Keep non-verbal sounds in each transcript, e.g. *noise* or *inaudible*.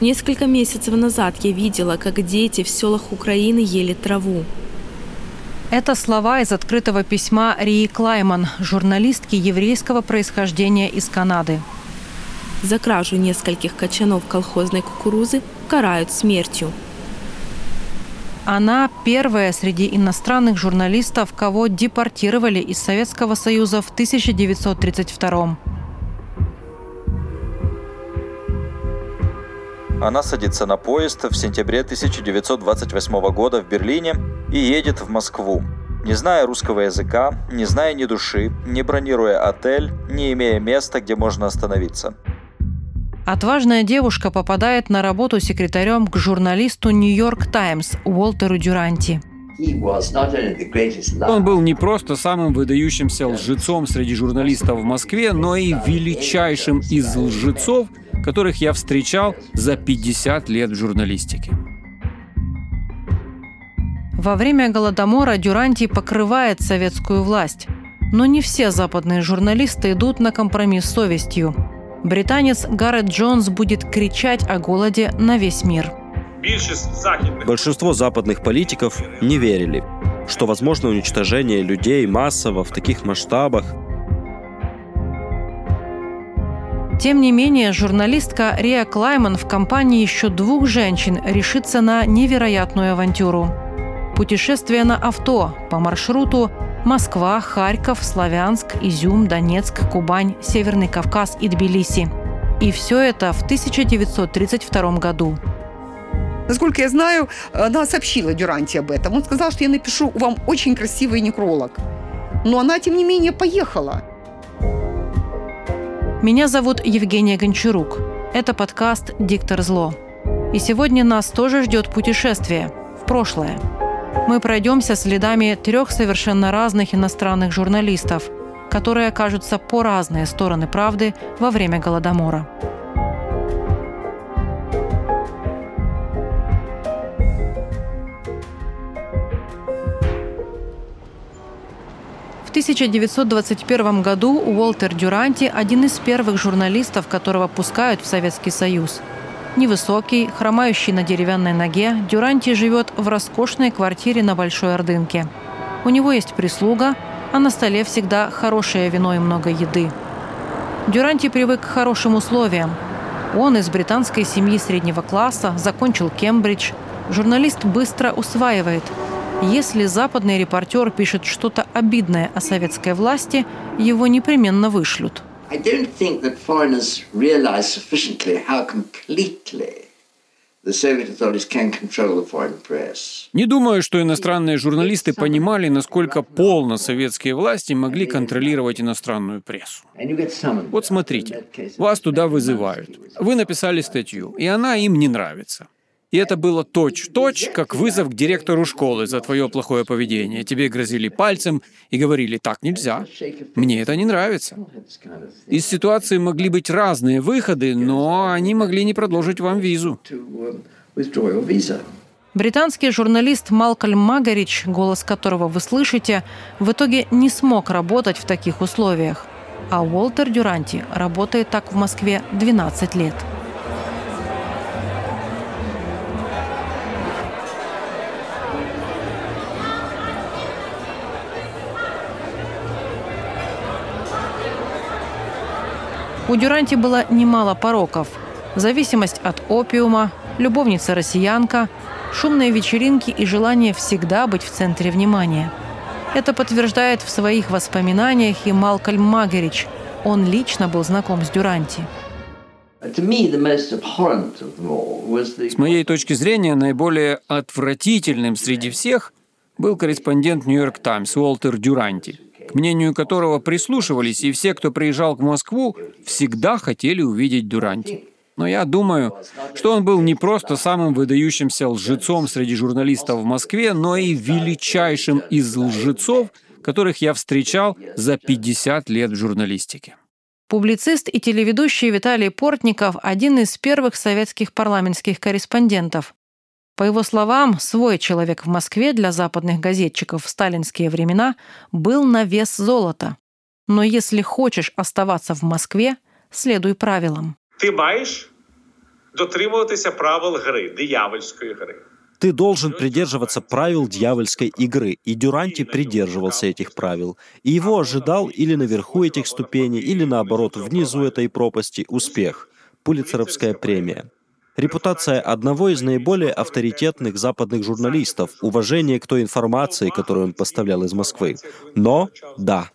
Несколько месяцев назад я видела, как дети в селах Украины ели траву. Это слова из открытого письма Рии Клайман, журналистки еврейского происхождения из Канады. За кражу нескольких качанов колхозной кукурузы карают смертью. Она первая среди иностранных журналистов, кого депортировали из Советского Союза в 1932 Она садится на поезд в сентябре 1928 года в Берлине и едет в Москву. Не зная русского языка, не зная ни души, не бронируя отель, не имея места, где можно остановиться. Отважная девушка попадает на работу секретарем к журналисту «Нью-Йорк Таймс» Уолтеру Дюранти. Он был не просто самым выдающимся лжецом среди журналистов в Москве, но и величайшим из лжецов, которых я встречал за 50 лет в журналистике. Во время Голодомора Дюранти покрывает советскую власть. Но не все западные журналисты идут на компромисс с совестью. Британец Гаррет Джонс будет кричать о голоде на весь мир. Большинство западных политиков не верили, что возможно уничтожение людей массово в таких масштабах Тем не менее, журналистка Риа Клайман в компании еще двух женщин решится на невероятную авантюру. Путешествие на авто по маршруту Москва, Харьков, Славянск, Изюм, Донецк, Кубань, Северный Кавказ и Тбилиси. И все это в 1932 году. Насколько я знаю, она сообщила Дюранти об этом. Он сказал, что я напишу вам очень красивый некролог. Но она, тем не менее, поехала. Меня зовут Евгения Гончарук. Это подкаст «Диктор зло». И сегодня нас тоже ждет путешествие в прошлое. Мы пройдемся следами трех совершенно разных иностранных журналистов, которые окажутся по разные стороны правды во время Голодомора. В 1921 году Уолтер Дюранти – один из первых журналистов, которого пускают в Советский Союз. Невысокий, хромающий на деревянной ноге, Дюранти живет в роскошной квартире на Большой Ордынке. У него есть прислуга, а на столе всегда хорошее вино и много еды. Дюранти привык к хорошим условиям. Он из британской семьи среднего класса, закончил Кембридж. Журналист быстро усваивает – если западный репортер пишет что-то обидное о советской власти, его непременно вышлют. Не думаю, что иностранные журналисты понимали, насколько полно советские власти могли контролировать иностранную прессу. Вот смотрите, вас туда вызывают. Вы написали статью, и она им не нравится. И это было точь-в-точь, -точь, как вызов к директору школы за твое плохое поведение. Тебе грозили пальцем и говорили, так нельзя. Мне это не нравится. Из ситуации могли быть разные выходы, но они могли не продолжить вам визу. Британский журналист Малкольм Магарич, голос которого вы слышите, в итоге не смог работать в таких условиях. А Уолтер Дюранти работает так в Москве 12 лет. У Дюранти было немало пороков. Зависимость от опиума, любовница-россиянка, шумные вечеринки и желание всегда быть в центре внимания. Это подтверждает в своих воспоминаниях и Малкольм Магерич. Он лично был знаком с Дюранти. С моей точки зрения, наиболее отвратительным среди всех был корреспондент «Нью-Йорк Таймс» Уолтер Дюранти – к мнению которого прислушивались, и все, кто приезжал в Москву, всегда хотели увидеть Дуранти. Но я думаю, что он был не просто самым выдающимся лжецом среди журналистов в Москве, но и величайшим из лжецов, которых я встречал за 50 лет в журналистике. Публицист и телеведущий Виталий Портников – один из первых советских парламентских корреспондентов. По его словам, свой человек в Москве для западных газетчиков в сталинские времена был на вес золота. Но если хочешь оставаться в Москве, следуй правилам. Ты маешь дотримуватися правил гри, диявольської гри. Ты должен придерживаться правил дьявольской игры, и Дюранти придерживался этих правил. И его ожидал или наверху этих ступеней, или наоборот, внизу этой пропасти успех – Пулицеровская премия. Репутация одного из наиболее авторитетных западных журналистов, уважение к той информации, которую он поставлял из Москвы. Но, да,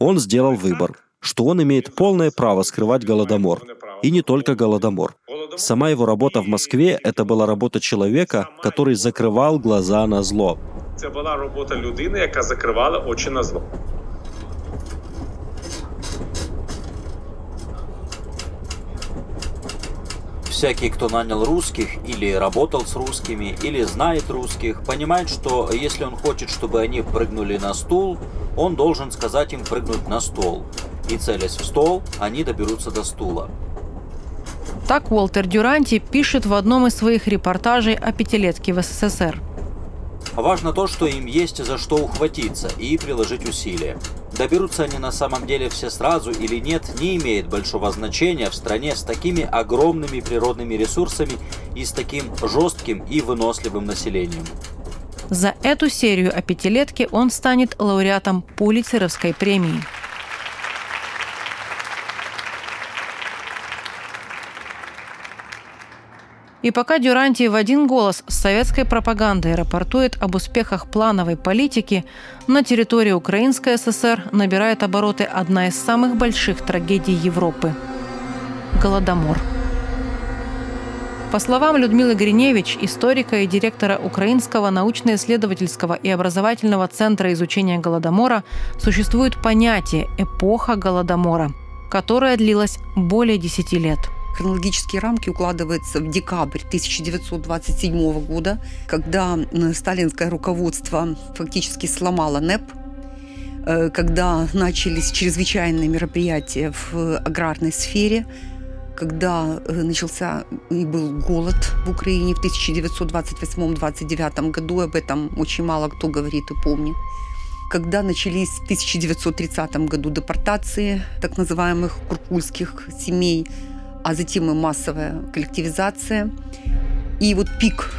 он сделал выбор, что он имеет полное право скрывать Голодомор. И не только Голодомор. Сама его работа в Москве — это была работа человека, который закрывал глаза на зло. Это была работа людини, яка закривала очі на зло. Всякий, кто нанял русских или работал с русскими, или знает русских, понимает, что если он хочет, чтобы они прыгнули на стул, он должен сказать им прыгнуть на стол. И целясь в стол, они доберутся до стула. Так Уолтер Дюранти пишет в одном из своих репортажей о пятилетке в СССР. Важно то, что им есть за что ухватиться и приложить усилия. Доберутся они на самом деле все сразу или нет, не имеет большого значения в стране с такими огромными природными ресурсами и с таким жестким и выносливым населением. За эту серию о пятилетке он станет лауреатом Пулицеровской премии. И пока Дюранти в один голос с советской пропагандой рапортует об успехах плановой политики, на территории Украинской ССР набирает обороты одна из самых больших трагедий Европы – Голодомор. По словам Людмилы Гриневич, историка и директора Украинского научно-исследовательского и образовательного центра изучения Голодомора, существует понятие «эпоха Голодомора», которая длилась более 10 лет – хронологические рамки укладывается в декабрь 1927 года, когда сталинское руководство фактически сломало НЭП, э, когда начались чрезвычайные мероприятия в аграрной сфере, когда э, начался и был голод в Украине в 1928-29 году, об этом очень мало кто говорит и помнит когда начались в 1930 году депортации так называемых куркульских семей, а затем и массовая коллективизация. И вот пик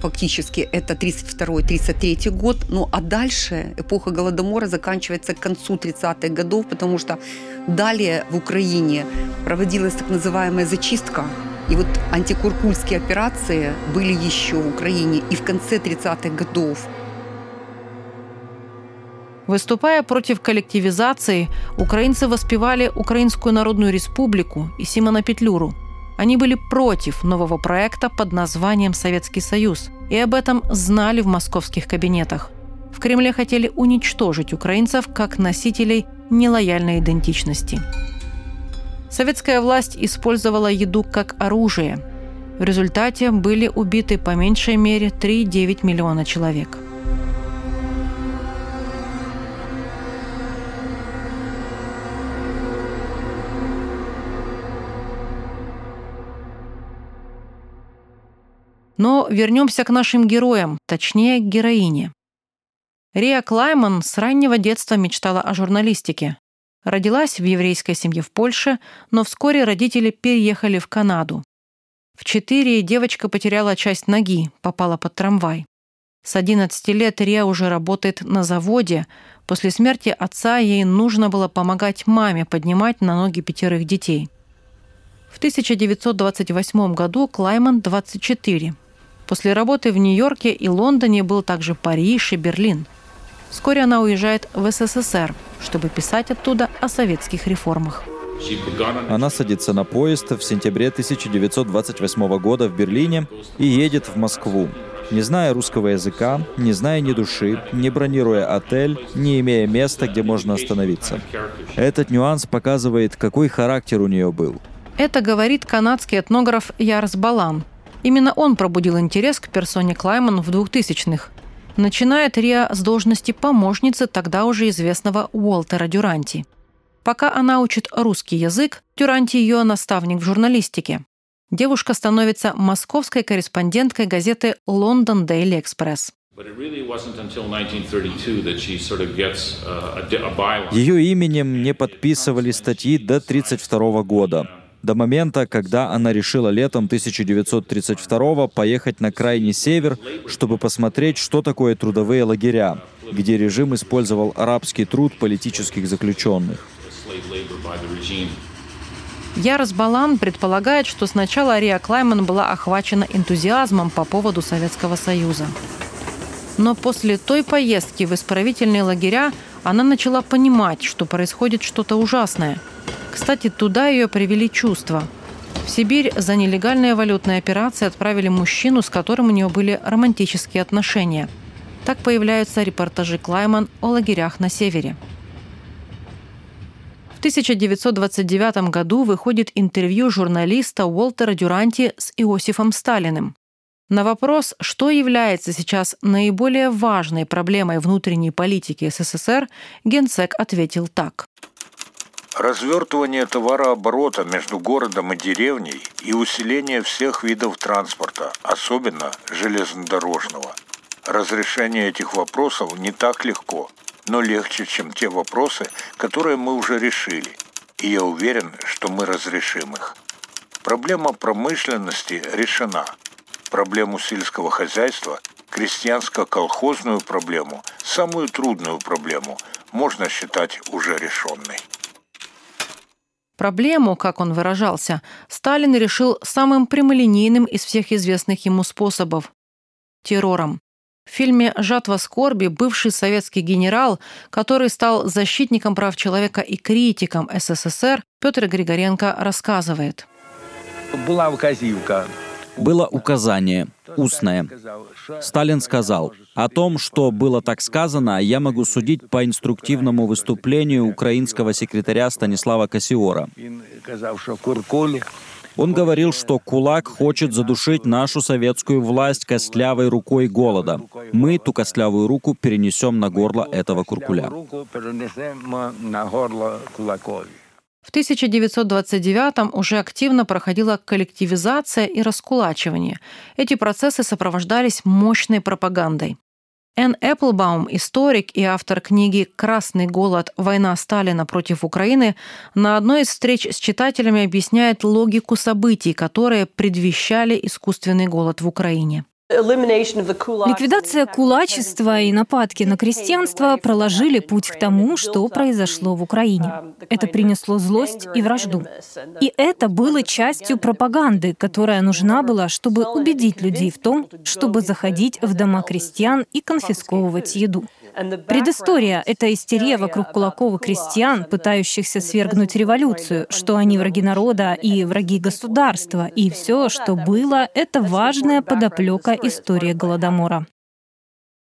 фактически это 32-33 год. Ну а дальше эпоха Голодомора заканчивается к концу 30-х годов, потому что далее в Украине проводилась так называемая зачистка. И вот антикуркульские операции были еще в Украине и в конце 30-х годов. Выступая против коллективизации, украинцы воспевали Украинскую Народную Республику и Симона Петлюру. Они были против нового проекта под названием «Советский Союз», и об этом знали в московских кабинетах. В Кремле хотели уничтожить украинцев как носителей нелояльной идентичности. Советская власть использовала еду как оружие. В результате были убиты по меньшей мере 3,9 миллиона человек – Но вернемся к нашим героям, точнее, к героине. Риа Клайман с раннего детства мечтала о журналистике. Родилась в еврейской семье в Польше, но вскоре родители переехали в Канаду. В четыре девочка потеряла часть ноги, попала под трамвай. С 11 лет Риа уже работает на заводе. После смерти отца ей нужно было помогать маме поднимать на ноги пятерых детей. В 1928 году Клайман 24. После работы в Нью-Йорке и Лондоне был также Париж и Берлин. Вскоре она уезжает в СССР, чтобы писать оттуда о советских реформах. Она садится на поезд в сентябре 1928 года в Берлине и едет в Москву. Не зная русского языка, не зная ни души, не бронируя отель, не имея места, где можно остановиться. Этот нюанс показывает, какой характер у нее был. Это говорит канадский этнограф Ярс Балан, Именно он пробудил интерес к персоне Клайман в 2000-х. Начинает Риа с должности помощницы тогда уже известного Уолтера Дюранти. Пока она учит русский язык, Дюранти ее наставник в журналистике. Девушка становится московской корреспонденткой газеты «Лондон Дейли Экспресс». Ее именем не подписывали статьи до 1932 года. До момента, когда она решила летом 1932 поехать на крайний север, чтобы посмотреть, что такое трудовые лагеря, где режим использовал арабский труд политических заключенных. Ярос Балан предполагает, что сначала Ария Клайман была охвачена энтузиазмом по поводу Советского Союза. Но после той поездки в исправительные лагеря она начала понимать, что происходит что-то ужасное. Кстати, туда ее привели чувства. В Сибирь за нелегальные валютные операции отправили мужчину, с которым у нее были романтические отношения. Так появляются репортажи Клайман о лагерях на севере. В 1929 году выходит интервью журналиста Уолтера Дюранти с Иосифом Сталиным. На вопрос, что является сейчас наиболее важной проблемой внутренней политики СССР, генсек ответил так. Развертывание товарооборота между городом и деревней и усиление всех видов транспорта, особенно железнодорожного. Разрешение этих вопросов не так легко, но легче, чем те вопросы, которые мы уже решили. И я уверен, что мы разрешим их. Проблема промышленности решена. Проблему сельского хозяйства, крестьянско-колхозную проблему, самую трудную проблему можно считать уже решенной. Проблему, как он выражался, Сталин решил самым прямолинейным из всех известных ему способов – террором. В фильме «Жатва скорби» бывший советский генерал, который стал защитником прав человека и критиком СССР, Петр Григоренко рассказывает. Была указивка. Было указание, устное. Сталин сказал, о том, что было так сказано, я могу судить по инструктивному выступлению украинского секретаря Станислава Кассиора. Он говорил, что кулак хочет задушить нашу советскую власть костлявой рукой голода. Мы ту костлявую руку перенесем на горло этого куркуля. В 1929-м уже активно проходила коллективизация и раскулачивание. Эти процессы сопровождались мощной пропагандой. Энн Эпплбаум, историк и автор книги «Красный голод. Война Сталина против Украины», на одной из встреч с читателями объясняет логику событий, которые предвещали искусственный голод в Украине. Ликвидация кулачества и нападки на крестьянство проложили путь к тому, что произошло в Украине. Это принесло злость и вражду. И это было частью пропаганды, которая нужна была, чтобы убедить людей в том, чтобы заходить в дома крестьян и конфисковывать еду. Предыстория — это истерия вокруг кулаков крестьян, пытающихся свергнуть революцию, что они враги народа и враги государства, и все, что было, это важная подоплека истории Голодомора.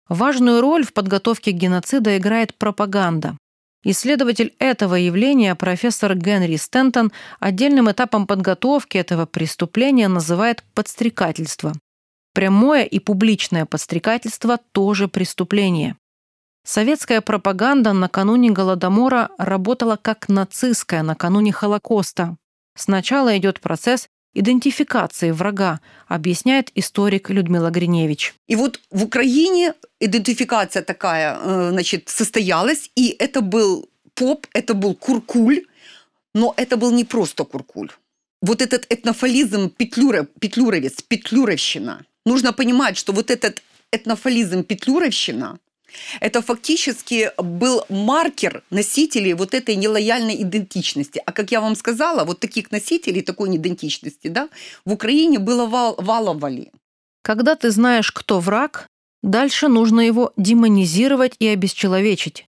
Важную роль в подготовке геноцида играет пропаганда. Исследователь этого явления, профессор Генри Стентон, отдельным этапом подготовки этого преступления называет подстрекательство. Прямое и публичное подстрекательство тоже преступление. Советская пропаганда накануне Голодомора работала как нацистская накануне Холокоста. Сначала идет процесс идентификации врага, объясняет историк Людмила Гриневич. И вот в Украине идентификация такая э, значит, состоялась, и это был поп, это был куркуль, но это был не просто куркуль. Вот этот этнофализм петлюра, петлюровец, петлюровщина. Нужно понимать, что вот этот этнофализм петлюровщина – это фактически был маркер носителей вот этой нелояльной идентичности. А как я вам сказала, вот таких носителей такой идентичности да, в Украине было вал, валовали. Когда ты знаешь, кто враг, дальше нужно его демонизировать и обесчеловечить.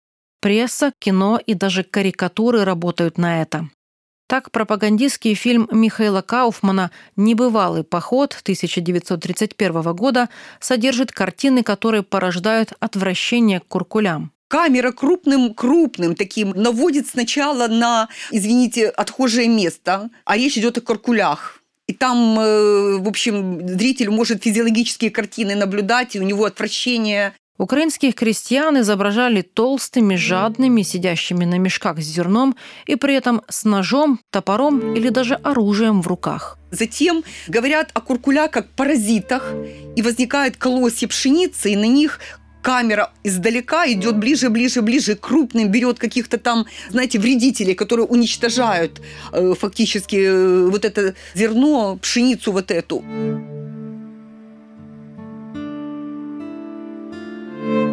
Пресса, кино и даже карикатуры работают на это. Так пропагандистский фильм Михаила Кауфмана «Небывалый поход» 1931 года содержит картины, которые порождают отвращение к куркулям. Камера крупным, крупным таким наводит сначала на, извините, отхожее место, а речь идет о куркулях. И там, э, в общем, зритель может физиологические картины наблюдать, и у него отвращение Украинских крестьян изображали толстыми, жадными, сидящими на мешках с зерном и при этом с ножом, топором или даже оружием в руках. Затем говорят о куркулях как паразитах, и возникают колосья пшеницы, и на них камера издалека идет ближе, ближе, ближе, крупным берет каких-то там, знаете, вредителей, которые уничтожают э, фактически э, вот это зерно, пшеницу вот эту.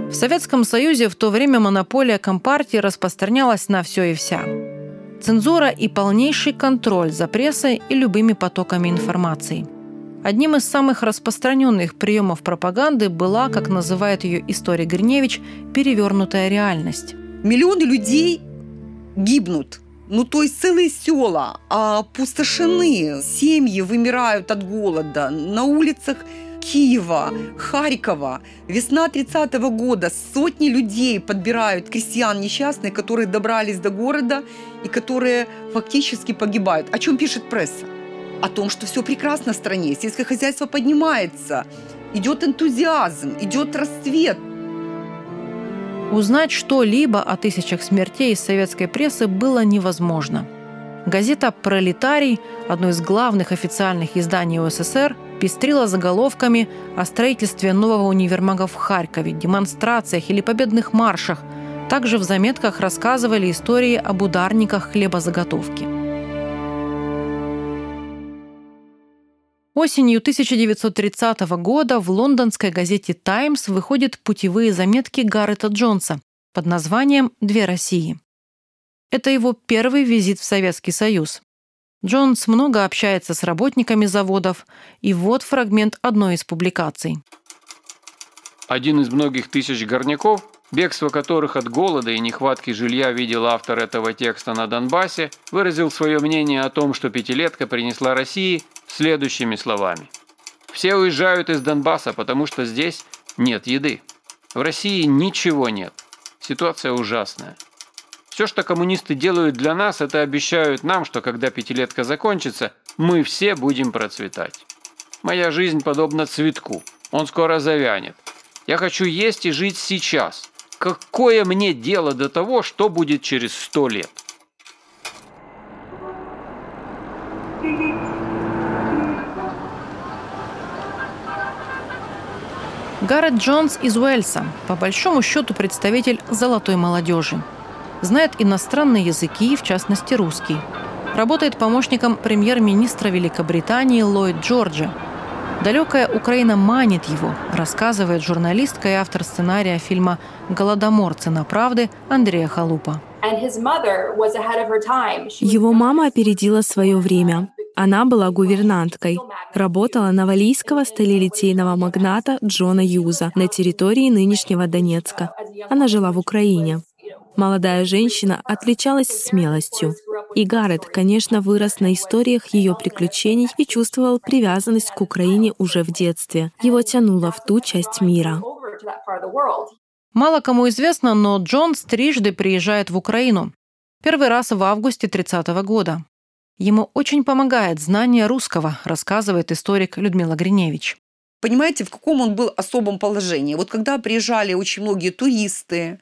В Советском Союзе в то время монополия Компартии распространялась на все и вся. Цензура и полнейший контроль за прессой и любыми потоками информации – Одним из самых распространенных приемов пропаганды была, как называет ее история Гриневич, перевернутая реальность. Миллионы людей гибнут. Ну, то есть целые села опустошены, семьи вымирают от голода. На улицах Киева, Харькова. Весна 30 -го года. Сотни людей подбирают крестьян несчастных, которые добрались до города и которые фактически погибают. О чем пишет пресса? о том, что все прекрасно в стране, сельское хозяйство поднимается, идет энтузиазм, идет расцвет. Узнать что-либо о тысячах смертей из советской прессы было невозможно. Газета «Пролетарий», одно из главных официальных изданий УССР, пестрила заголовками о строительстве нового универмага в Харькове, демонстрациях или победных маршах. Также в заметках рассказывали истории об ударниках хлебозаготовки. Осенью 1930 года в лондонской газете «Таймс» выходят путевые заметки Гаррета Джонса под названием «Две России». Это его первый визит в Советский Союз. Джонс много общается с работниками заводов, и вот фрагмент одной из публикаций. Один из многих тысяч горняков, бегство которых от голода и нехватки жилья видел автор этого текста на Донбассе, выразил свое мнение о том, что пятилетка принесла России следующими словами. Все уезжают из Донбасса, потому что здесь нет еды. В России ничего нет. Ситуация ужасная. Все, что коммунисты делают для нас, это обещают нам, что когда пятилетка закончится, мы все будем процветать. Моя жизнь подобна цветку. Он скоро завянет. Я хочу есть и жить сейчас. Какое мне дело до того, что будет через сто лет? Гаррет Джонс из Уэльса, по большому счету представитель золотой молодежи. Знает иностранные языки, в частности русский. Работает помощником премьер-министра Великобритании Ллойд Джорджа. Далекая Украина манит его, рассказывает журналистка и автор сценария фильма «Голодомор. Цена правды» Андрея Халупа. Его мама опередила свое время. Она была гувернанткой. Работала на валийского сталелитейного магната Джона Юза на территории нынешнего Донецка. Она жила в Украине. Молодая женщина отличалась смелостью. И Гаррет, конечно, вырос на историях ее приключений и чувствовал привязанность к Украине уже в детстве. Его тянуло в ту часть мира. Мало кому известно, но Джон трижды приезжает в Украину. Первый раз в августе 30 года. Ему очень помогает знание русского, рассказывает историк Людмила Гриневич. Понимаете, в каком он был особом положении? Вот когда приезжали очень многие туристы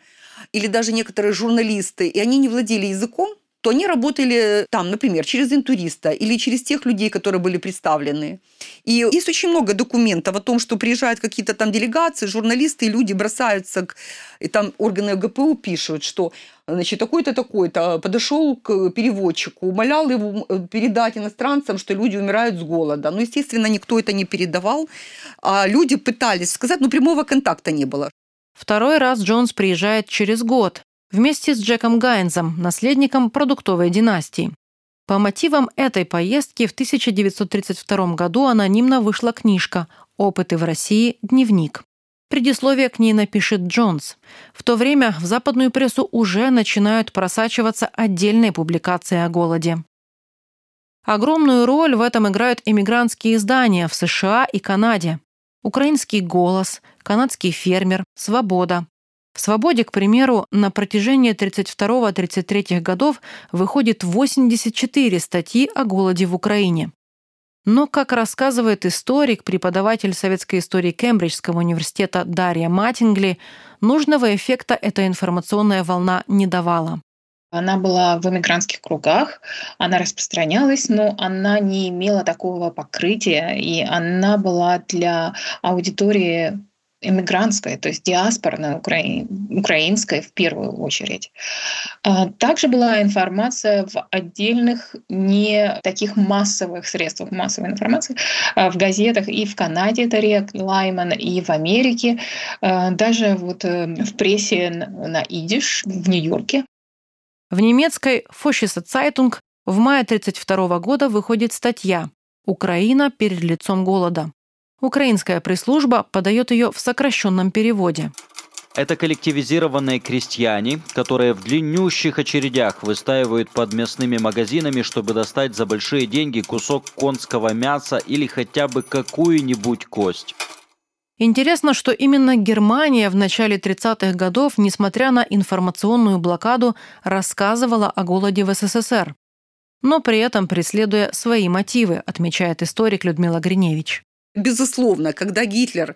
или даже некоторые журналисты, и они не владели языком, то они работали там, например, через интуриста или через тех людей, которые были представлены. И есть очень много документов о том, что приезжают какие-то там делегации, журналисты, и люди бросаются, к, и там органы ГПУ пишут, что значит, такой-то, такой-то подошел к переводчику, умолял его э, передать иностранцам, что люди умирают с голода. Но, естественно, никто это не передавал. А люди пытались сказать, но прямого контакта не было. Второй раз Джонс приезжает через год, вместе с Джеком Гайнзом, наследником продуктовой династии. По мотивам этой поездки в 1932 году анонимно вышла книжка «Опыты в России. Дневник». Предисловие к ней напишет Джонс. В то время в западную прессу уже начинают просачиваться отдельные публикации о голоде. Огромную роль в этом играют эмигрантские издания в США и Канаде. «Украинский голос», «Канадский фермер», «Свобода», в «Свободе», к примеру, на протяжении 32-33 годов выходит 84 статьи о голоде в Украине. Но, как рассказывает историк, преподаватель советской истории Кембриджского университета Дарья Матингли, нужного эффекта эта информационная волна не давала. Она была в эмигрантских кругах, она распространялась, но она не имела такого покрытия, и она была для аудитории эмигрантской, то есть диаспорной, укра... украинской в первую очередь. А, также была информация в отдельных, не таких массовых средствах массовой информации, а, в газетах и в Канаде это Риа Клайман, и в Америке, а, даже вот э, в прессе на идиш в Нью-Йорке. В немецкой «Фоссише Цайтунг» в мае 1932 года выходит статья «Украина перед лицом голода». Украинская пресс-служба подает ее в сокращенном переводе. Это коллективизированные крестьяне, которые в длиннющих очередях выстаивают под мясными магазинами, чтобы достать за большие деньги кусок конского мяса или хотя бы какую-нибудь кость. Интересно, что именно Германия в начале 30-х годов, несмотря на информационную блокаду, рассказывала о голоде в СССР, но при этом преследуя свои мотивы, отмечает историк Людмила Гриневич. Безусловно, когда Гитлер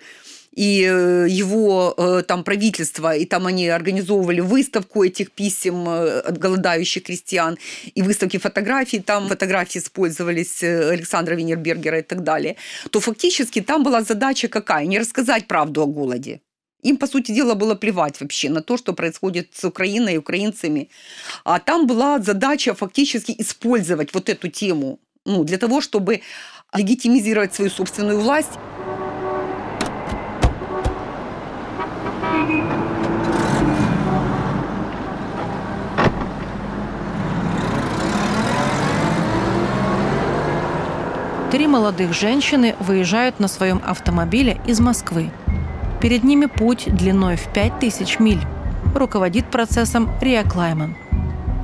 и э, его э, там правительство, и там они организовывали выставку этих писем э, от голодающих крестьян, и выставки фотографий, там фотографии использовались Александра Винербергера и так далее, то фактически там была задача какая? Не рассказать правду о голоде. Им, по сути дела, было плевать вообще на то, что происходит с Украиной и украинцами. А там была задача фактически использовать вот эту тему ну, для того, чтобы легитимизировать свою собственную власть. Три молодых женщины выезжают на своем автомобиле из Москвы. Перед ними путь длиной в 5000 миль. Руководит процессом Риа Клайман –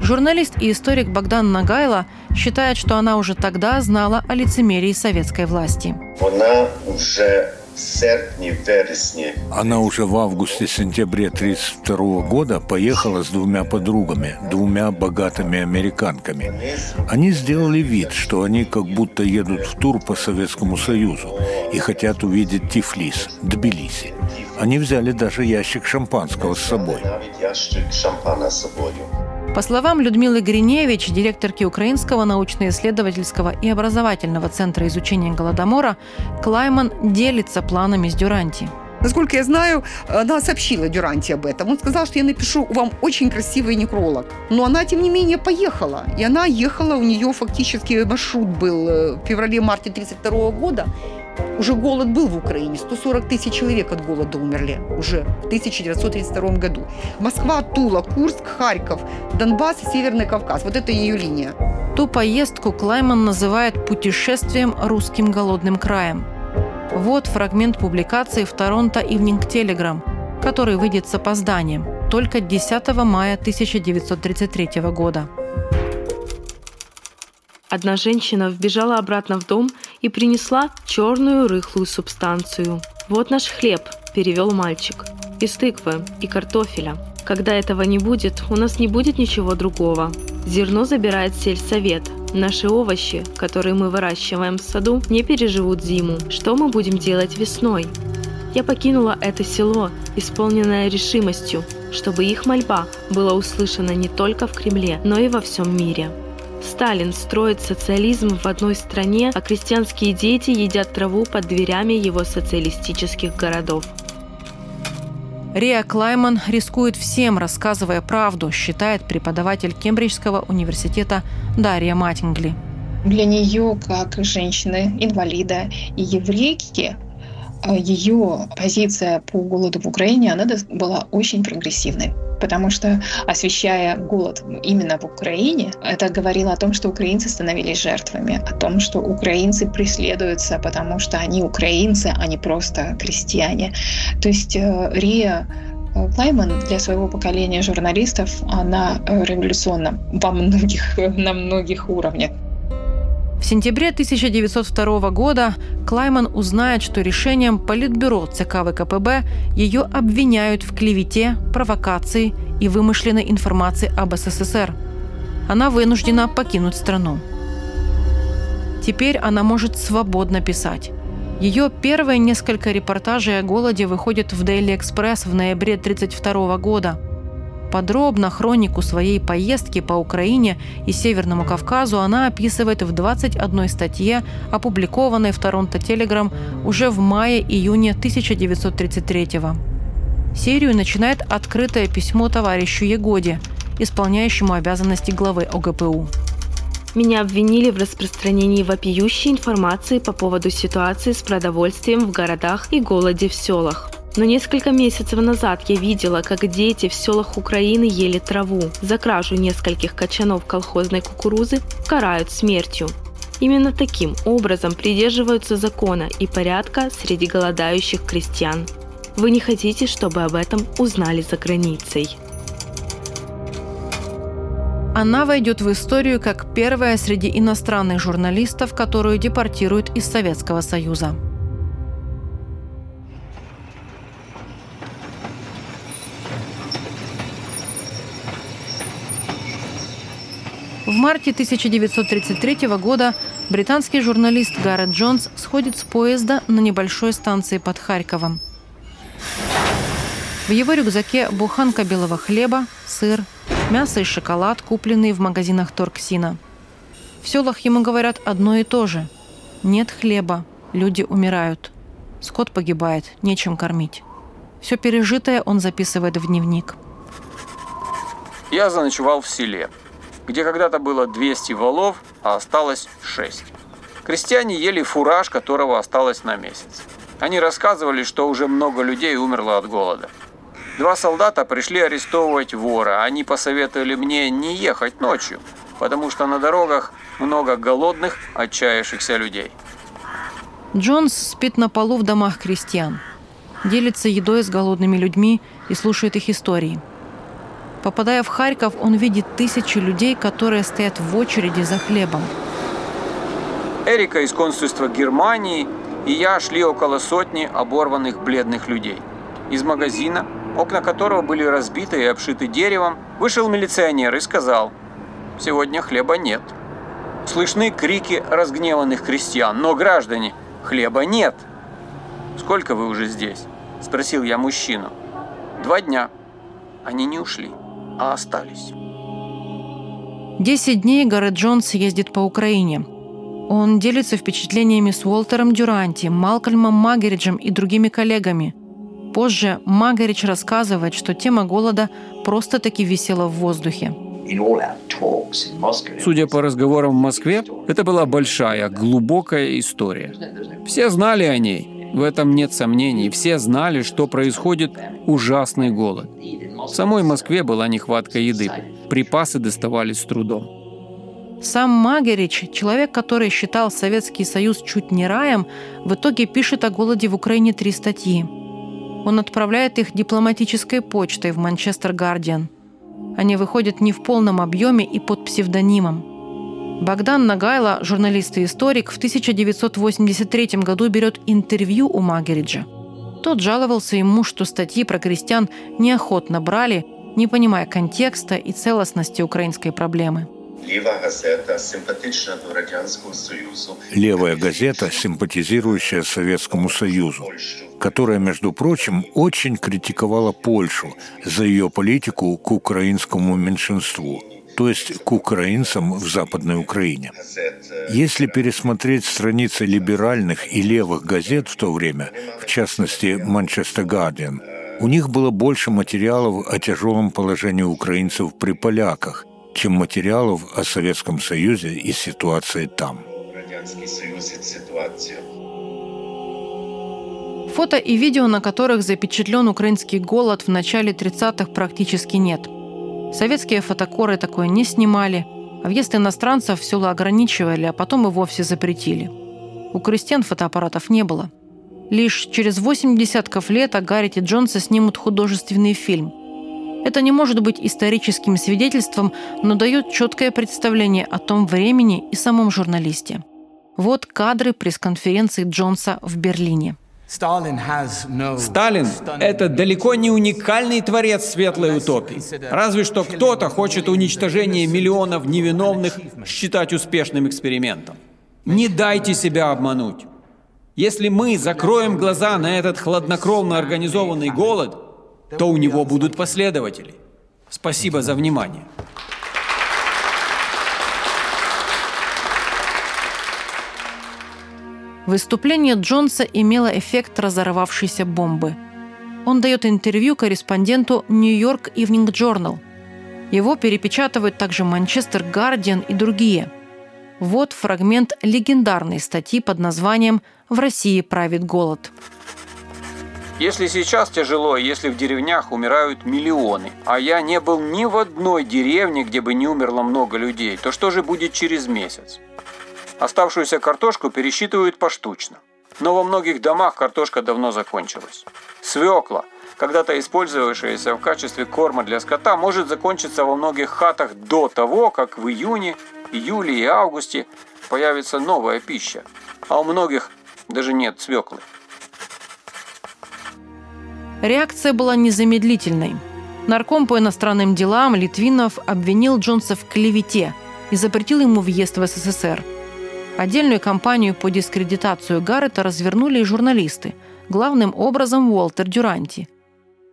Журналист и историк Богдан Нагайло считает, что она уже тогда знала о лицемерии советской власти. Она уже она уже в августе-сентябре 1932 года поехала с двумя подругами, двумя богатыми американками. Они сделали вид, что они как будто едут в тур по Советскому Союзу и хотят увидеть Тифлис, Тбилиси. Они взяли даже ящик шампанского с собой. По словам Людмилы Гриневич, директорки Украинского научно-исследовательского и образовательного центра изучения Голодомора, Клайман делится планами с Дюранти. Насколько я знаю, она сообщила Дюранти об этом. Он сказал, что я напишу вам очень красивый некролог. Но она, тем не менее, поехала. И она ехала, у нее фактически маршрут был э, в феврале-марте 1932 года. Уже голод был в Украине. 140 тысяч человек от голода умерли уже в 1932 году. Москва, Тула, Курск, Харьков, Донбасс Северный Кавказ. Вот это ее линия. Ту поездку Клайман называет путешествием русским голодным краем. Вот фрагмент публикации в Торонто Evening Telegram, который выйдет с опозданием только 10 мая 1933 года. Одна женщина вбежала обратно в дом и принесла черную рыхлую субстанцию. «Вот наш хлеб», – перевел мальчик. «Из тыквы и картофеля. Когда этого не будет, у нас не будет ничего другого. Зерно забирает сельсовет. Наши овощи, которые мы выращиваем в саду, не переживут зиму. Что мы будем делать весной?» Я покинула это село, исполненное решимостью, чтобы их мольба была услышана не только в Кремле, но и во всем мире. Сталин строит социализм в одной стране, а крестьянские дети едят траву под дверями его социалистических городов. Риа Клайман рискует всем, рассказывая правду, считает преподаватель Кембриджского университета Дарья Матингли. Для нее, как женщины, инвалида и еврейки, ее позиция по голоду в Украине, она была очень прогрессивной потому что освещая голод именно в Украине, это говорило о том, что украинцы становились жертвами, о том, что украинцы преследуются, потому что они украинцы, а не просто крестьяне. То есть э, Рия э, Клайман для своего поколения журналистов, она э, революционна во многих, *laughs* на многих уровнях. В сентябре 1902 года Клайман узнает, что решением Политбюро ЦК ВКПБ ее обвиняют в клевете, провокации и вымышленной информации об СССР. Она вынуждена покинуть страну. Теперь она может свободно писать. Ее первые несколько репортажей о голоде выходят в Daily Express в ноябре 1932 года – Подробно хронику своей поездки по Украине и Северному Кавказу она описывает в 21 статье, опубликованной в Торонто Телеграм уже в мае-июне 1933 года. Серию начинает открытое письмо товарищу Егоде, исполняющему обязанности главы ОГПУ. Меня обвинили в распространении вопиющей информации по поводу ситуации с продовольствием в городах и голоде в селах. Но несколько месяцев назад я видела, как дети в селах Украины ели траву. За кражу нескольких качанов колхозной кукурузы карают смертью. Именно таким образом придерживаются закона и порядка среди голодающих крестьян. Вы не хотите, чтобы об этом узнали за границей. Она войдет в историю как первая среди иностранных журналистов, которую депортируют из Советского Союза. В марте 1933 года британский журналист Гаррет Джонс сходит с поезда на небольшой станции под Харьковом. В его рюкзаке буханка белого хлеба, сыр, мясо и шоколад, купленные в магазинах Торксина. В селах ему говорят одно и то же. Нет хлеба, люди умирают. Скот погибает, нечем кормить. Все пережитое он записывает в дневник. Я заночевал в селе где когда-то было 200 валов, а осталось 6. Крестьяне ели фураж, которого осталось на месяц. Они рассказывали, что уже много людей умерло от голода. Два солдата пришли арестовывать вора. Они посоветовали мне не ехать ночью, потому что на дорогах много голодных, отчаявшихся людей. Джонс спит на полу в домах крестьян. Делится едой с голодными людьми и слушает их истории – Попадая в Харьков, он видит тысячи людей, которые стоят в очереди за хлебом. Эрика из консульства Германии и я шли около сотни оборванных бледных людей. Из магазина, окна которого были разбиты и обшиты деревом, вышел милиционер и сказал, «Сегодня хлеба нет». Слышны крики разгневанных крестьян, но, граждане, хлеба нет. «Сколько вы уже здесь?» – спросил я мужчину. «Два дня». Они не ушли а остались. Десять дней Гаррет Джонс ездит по Украине. Он делится впечатлениями с Уолтером Дюранти, Малкольмом Магериджем и другими коллегами. Позже Магеридж рассказывает, что тема голода просто-таки висела в воздухе. Судя по разговорам в Москве, это была большая, глубокая история. Все знали о ней, в этом нет сомнений. Все знали, что происходит ужасный голод. В самой Москве была нехватка еды. Припасы доставались с трудом. Сам Магерич, человек, который считал Советский Союз чуть не раем, в итоге пишет о голоде в Украине три статьи. Он отправляет их дипломатической почтой в Манчестер Гардиан. Они выходят не в полном объеме и под псевдонимом. Богдан Нагайло, журналист и историк, в 1983 году берет интервью у Магериджа. Тот жаловался ему, что статьи про крестьян неохотно брали, не понимая контекста и целостности украинской проблемы. Левая газета, симпатизирующая Советскому Союзу, которая, между прочим, очень критиковала Польшу за ее политику к украинскому меньшинству – то есть к украинцам в Западной Украине. Если пересмотреть страницы либеральных и левых газет в то время, в частности «Манчестер Гардиан», у них было больше материалов о тяжелом положении украинцев при поляках, чем материалов о Советском Союзе и ситуации там. Фото и видео, на которых запечатлен украинский голод в начале 30-х, практически нет – Советские фотокоры такое не снимали, а въезд иностранцев в село ограничивали, а потом и вовсе запретили. У крестьян фотоаппаратов не было. Лишь через восемь десятков лет о Гаррите Джонса снимут художественный фильм. Это не может быть историческим свидетельством, но дает четкое представление о том времени и самом журналисте. Вот кадры пресс-конференции Джонса в Берлине – Сталин – это далеко не уникальный творец светлой утопии. Разве что кто-то хочет уничтожение миллионов невиновных считать успешным экспериментом. Не дайте себя обмануть. Если мы закроем глаза на этот хладнокровно организованный голод, то у него будут последователи. Спасибо за внимание. Выступление Джонса имело эффект разорвавшейся бомбы. Он дает интервью корреспонденту «Нью-Йорк Ивнинг Джорнал». Его перепечатывают также «Манчестер Гардиан» и другие. Вот фрагмент легендарной статьи под названием «В России правит голод». Если сейчас тяжело, если в деревнях умирают миллионы, а я не был ни в одной деревне, где бы не умерло много людей, то что же будет через месяц? Оставшуюся картошку пересчитывают поштучно. Но во многих домах картошка давно закончилась. Свекла, когда-то использовавшаяся в качестве корма для скота, может закончиться во многих хатах до того, как в июне, июле и августе появится новая пища. А у многих даже нет свеклы. Реакция была незамедлительной. Нарком по иностранным делам Литвинов обвинил Джонса в клевете и запретил ему въезд в СССР. Отдельную кампанию по дискредитацию Гаррета развернули и журналисты, главным образом Уолтер Дюранти.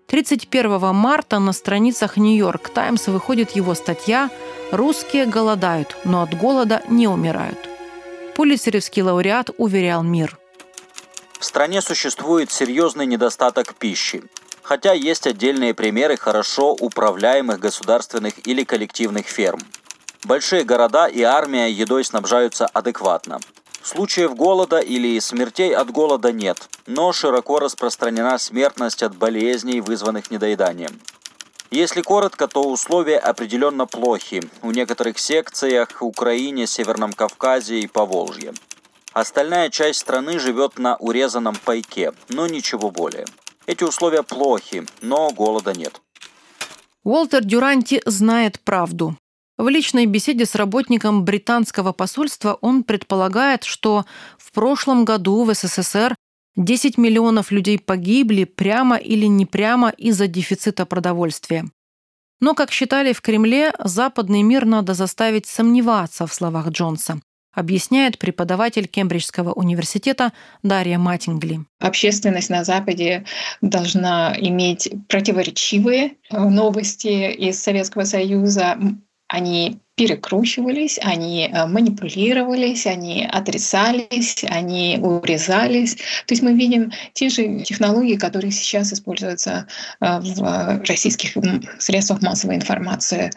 31 марта на страницах «Нью-Йорк Таймс» выходит его статья «Русские голодают, но от голода не умирают». Пулицеревский лауреат уверял мир – в стране существует серьезный недостаток пищи. Хотя есть отдельные примеры хорошо управляемых государственных или коллективных ферм. Большие города и армия едой снабжаются адекватно. Случаев голода или смертей от голода нет, но широко распространена смертность от болезней, вызванных недоеданием. Если коротко, то условия определенно плохи у некоторых секциях, Украине, Северном Кавказе и Поволжье. Остальная часть страны живет на урезанном пайке, но ничего более. Эти условия плохи, но голода нет. Уолтер Дюранти знает правду. В личной беседе с работником британского посольства он предполагает, что в прошлом году в СССР 10 миллионов людей погибли прямо или не прямо из-за дефицита продовольствия. Но, как считали в Кремле, западный мир надо заставить сомневаться в словах Джонса объясняет преподаватель Кембриджского университета Дарья Матингли. Общественность на Западе должна иметь противоречивые э, новости из Советского Союза. Они перекручивались, они э, манипулировались, они отрицались, они урезались. То есть мы видим те же технологии, которые сейчас используются э, в российских средствах массовой информации.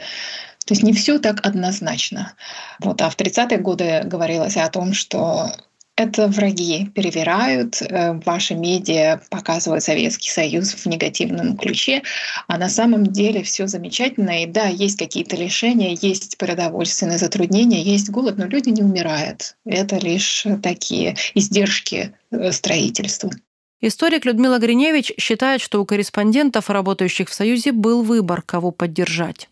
То есть не все так однозначно. Вот, а в 30-е годы говорилось о том, что это враги перевирают, э, ваши медиа показывают Советский Союз в негативном ключе, а на самом деле все замечательно. И да, есть какие-то лишения, есть продовольственные затруднения, есть голод, но люди не умирают. Это лишь такие издержки э, строительства. Историк Людмила Гриневич считает, что у корреспондентов, работающих в Союзе, был выбор, кого поддержать.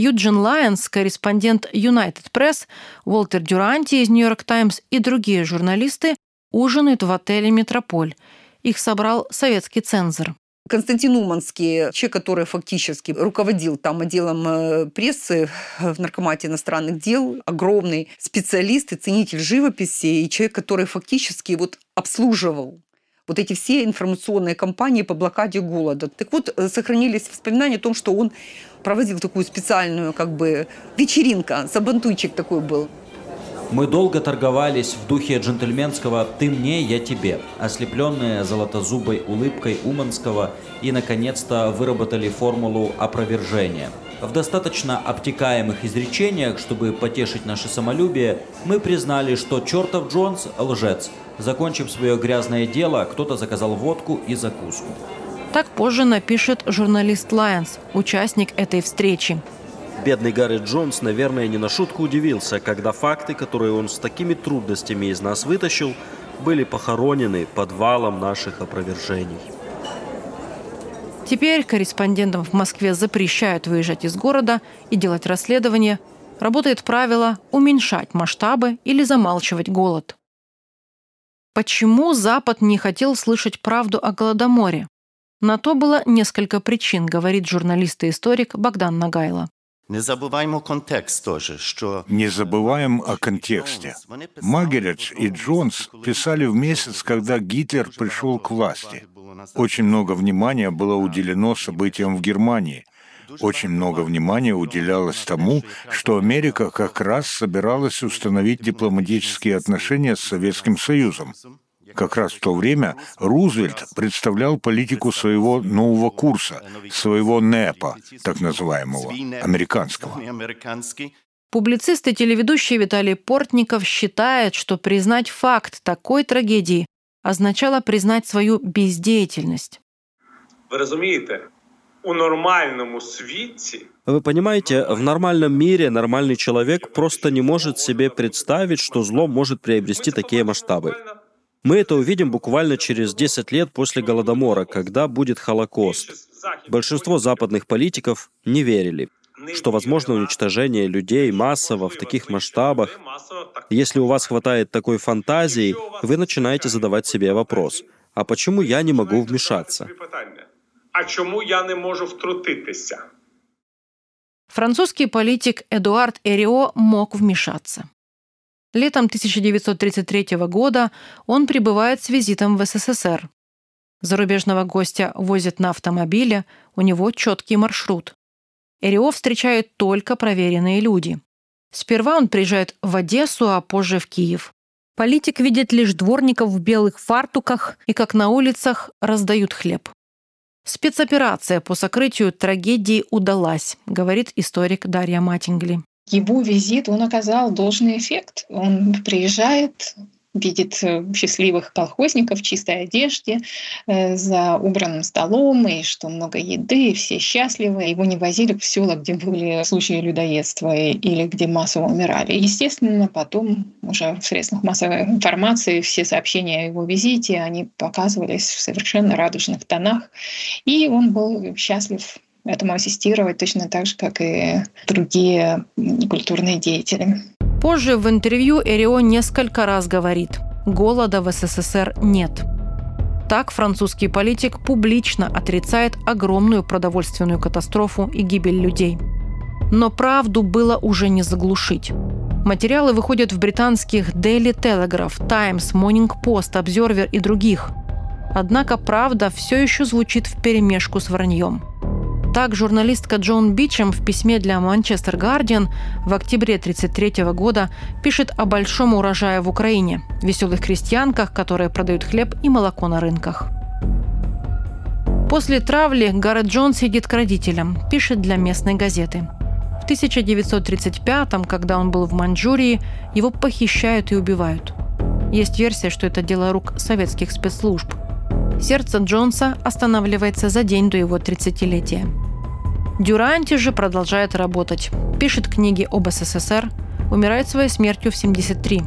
Юджин Лайонс, корреспондент United Press, Уолтер Дюранти из York Times и другие журналисты ужинают в отеле «Метрополь». Их собрал советский цензор. Константин Уманский, человек, который фактически руководил там отделом э, прессы в Наркомате иностранных дел, огромный специалист и ценитель живописи, и человек, который фактически вот обслуживал вот эти все информационные кампании по блокаде голода. Так вот, э, сохранились воспоминания о том, что он проводил такую специальную как бы вечеринка, сабантуйчик такой был. Мы долго торговались в духе джентльменского «ты мне, я тебе», ослепленные золотозубой улыбкой Уманского и, наконец-то, выработали формулу опровержения. В достаточно обтекаемых изречениях, чтобы потешить наше самолюбие, мы признали, что чертов Джонс – лжец. Закончив свое грязное дело, кто-то заказал водку и закуску. Так позже напишет журналист Лайонс, участник этой встречи. Бедный Гарри Джонс, наверное, не на шутку удивился, когда факты, которые он с такими трудностями из нас вытащил, были похоронены подвалом наших опровержений. Теперь корреспондентам в Москве запрещают выезжать из города и делать расследование. Работает правило уменьшать масштабы или замалчивать голод. Почему Запад не хотел слышать правду о Голодоморе? На то было несколько причин, говорит журналист и историк Богдан Нагайло. Не забываем о контекст тоже, что... Не забываем о контексте. Магеридж и Джонс писали в месяц, когда Гитлер пришел к власти. Очень много внимания было уделено событиям в Германии. Очень много внимания уделялось тому, что Америка как раз собиралась установить дипломатические отношения с Советским Союзом. Как раз в то время Рузвельт представлял политику своего нового курса, своего НЭПа, так называемого, американского. Публицист и телеведущий Виталий Портников считает, что признать факт такой трагедии означало признать свою бездеятельность. Вы разумеете, у нормальному свете вы понимаете, в нормальном мире нормальный человек просто не может себе представить, что зло может приобрести такие масштабы. Мы это увидим буквально через 10 лет после Голодомора, когда будет Холокост. Большинство западных политиков не верили, что возможно уничтожение людей массово в таких масштабах. Если у вас хватает такой фантазии, вы начинаете задавать себе вопрос, а почему я не могу вмешаться? А чому я не можу втрутитися? Французский политик Эдуард Эрио мог вмешаться. Летом 1933 года он прибывает с визитом в СССР. Зарубежного гостя возят на автомобиле, у него четкий маршрут. Эрио встречают только проверенные люди. Сперва он приезжает в Одессу, а позже в Киев. Политик видит лишь дворников в белых фартуках и как на улицах раздают хлеб. Спецоперация по сокрытию трагедии удалась, говорит историк Дарья Матингли его визит, он оказал должный эффект. Он приезжает, видит э, счастливых колхозников в чистой одежде, э, за убранным столом, и что много еды, и все счастливы. Его не возили в села, где были случаи людоедства или где массово умирали. Естественно, потом уже в средствах массовой информации все сообщения о его визите, они показывались в совершенно радужных тонах. И он был счастлив этому ассистировать точно так же, как и другие культурные деятели. Позже в интервью Эрио несколько раз говорит, голода в СССР нет. Так французский политик публично отрицает огромную продовольственную катастрофу и гибель людей. Но правду было уже не заглушить. Материалы выходят в британских Daily Telegraph, Times, Morning Post, Observer и других. Однако правда все еще звучит в перемешку с враньем. Так, журналистка Джон Бичем в письме для Манчестер Гардиан в октябре 1933 года пишет о большом урожае в Украине, веселых крестьянках, которые продают хлеб и молоко на рынках. После травли Гаррет Джонс едет к родителям, пишет для местной газеты. В 1935 когда он был в Маньчжурии, его похищают и убивают. Есть версия, что это дело рук советских спецслужб – Сердце Джонса останавливается за день до его 30-летия. Дюранти же продолжает работать. Пишет книги об СССР, умирает своей смертью в 73.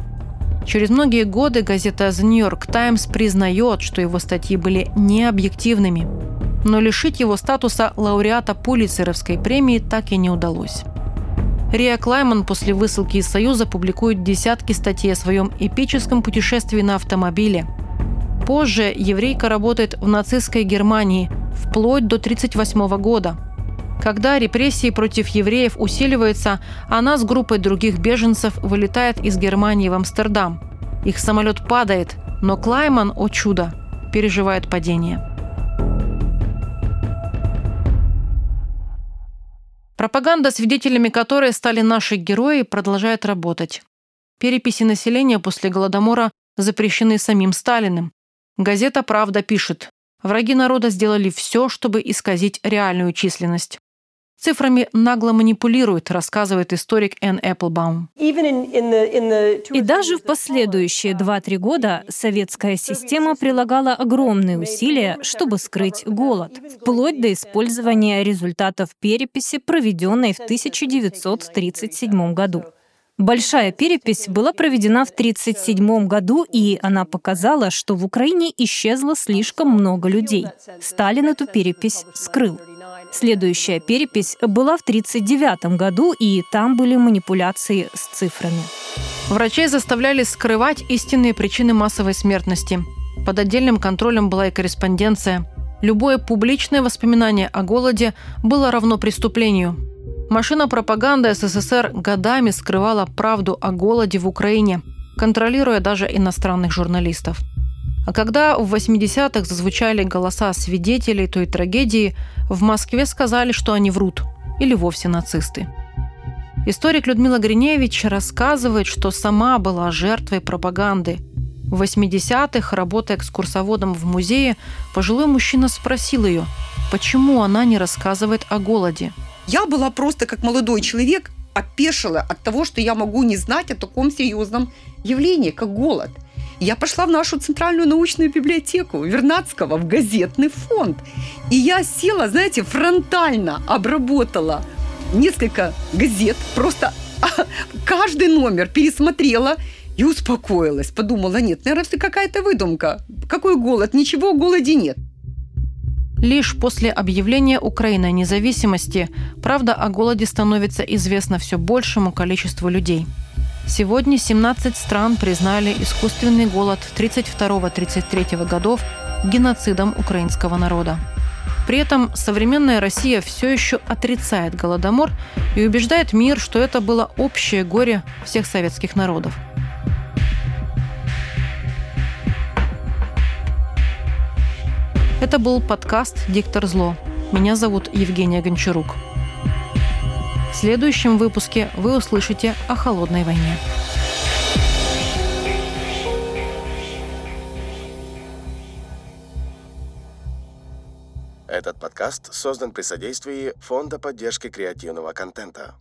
Через многие годы газета The New York Times признает, что его статьи были необъективными. Но лишить его статуса лауреата Пулицеровской премии так и не удалось. Риа Клайман после высылки из Союза публикует десятки статей о своем эпическом путешествии на автомобиле – Позже еврейка работает в нацистской Германии вплоть до 1938 года. Когда репрессии против евреев усиливаются, она с группой других беженцев вылетает из Германии в Амстердам. Их самолет падает, но Клайман, о чудо, переживает падение. Пропаганда, свидетелями которой стали наши герои, продолжает работать. Переписи населения после Голодомора запрещены самим Сталиным. Газета «Правда» пишет, враги народа сделали все, чтобы исказить реальную численность. Цифрами нагло манипулируют, рассказывает историк Энн Эпплбаум. И даже в последующие 2-3 года советская система прилагала огромные усилия, чтобы скрыть голод, вплоть до использования результатов переписи, проведенной в 1937 году. Большая перепись была проведена в 1937 году, и она показала, что в Украине исчезло слишком много людей. Сталин эту перепись скрыл. Следующая перепись была в 1939 году, и там были манипуляции с цифрами. Врачей заставляли скрывать истинные причины массовой смертности. Под отдельным контролем была и корреспонденция. Любое публичное воспоминание о голоде было равно преступлению. Машина пропаганды СССР годами скрывала правду о голоде в Украине, контролируя даже иностранных журналистов. А когда в 80-х зазвучали голоса свидетелей той трагедии, в Москве сказали, что они врут. или вовсе нацисты. Историк Людмила Гриневич рассказывает, что сама была жертвой пропаганды. В 80-х, работая экскурсоводом в музее, пожилой мужчина спросил ее, почему она не рассказывает о голоде. Я была просто как молодой человек опешила от того, что я могу не знать о таком серьезном явлении, как голод. Я пошла в нашу центральную научную библиотеку Вернадского, в газетный фонд. И я села, знаете, фронтально обработала несколько газет, просто каждый номер пересмотрела и успокоилась. Подумала, нет, наверное, это какая-то выдумка. Какой голод? Ничего о голоде нет. Лишь после объявления Украины независимости правда о голоде становится известна все большему количеству людей. Сегодня 17 стран признали искусственный голод 32-33 годов геноцидом украинского народа. При этом современная Россия все еще отрицает голодомор и убеждает мир, что это было общее горе всех советских народов. Это был подкаст «Диктор зло». Меня зовут Евгения Гончарук. В следующем выпуске вы услышите о холодной войне. Этот подкаст создан при содействии Фонда поддержки креативного контента.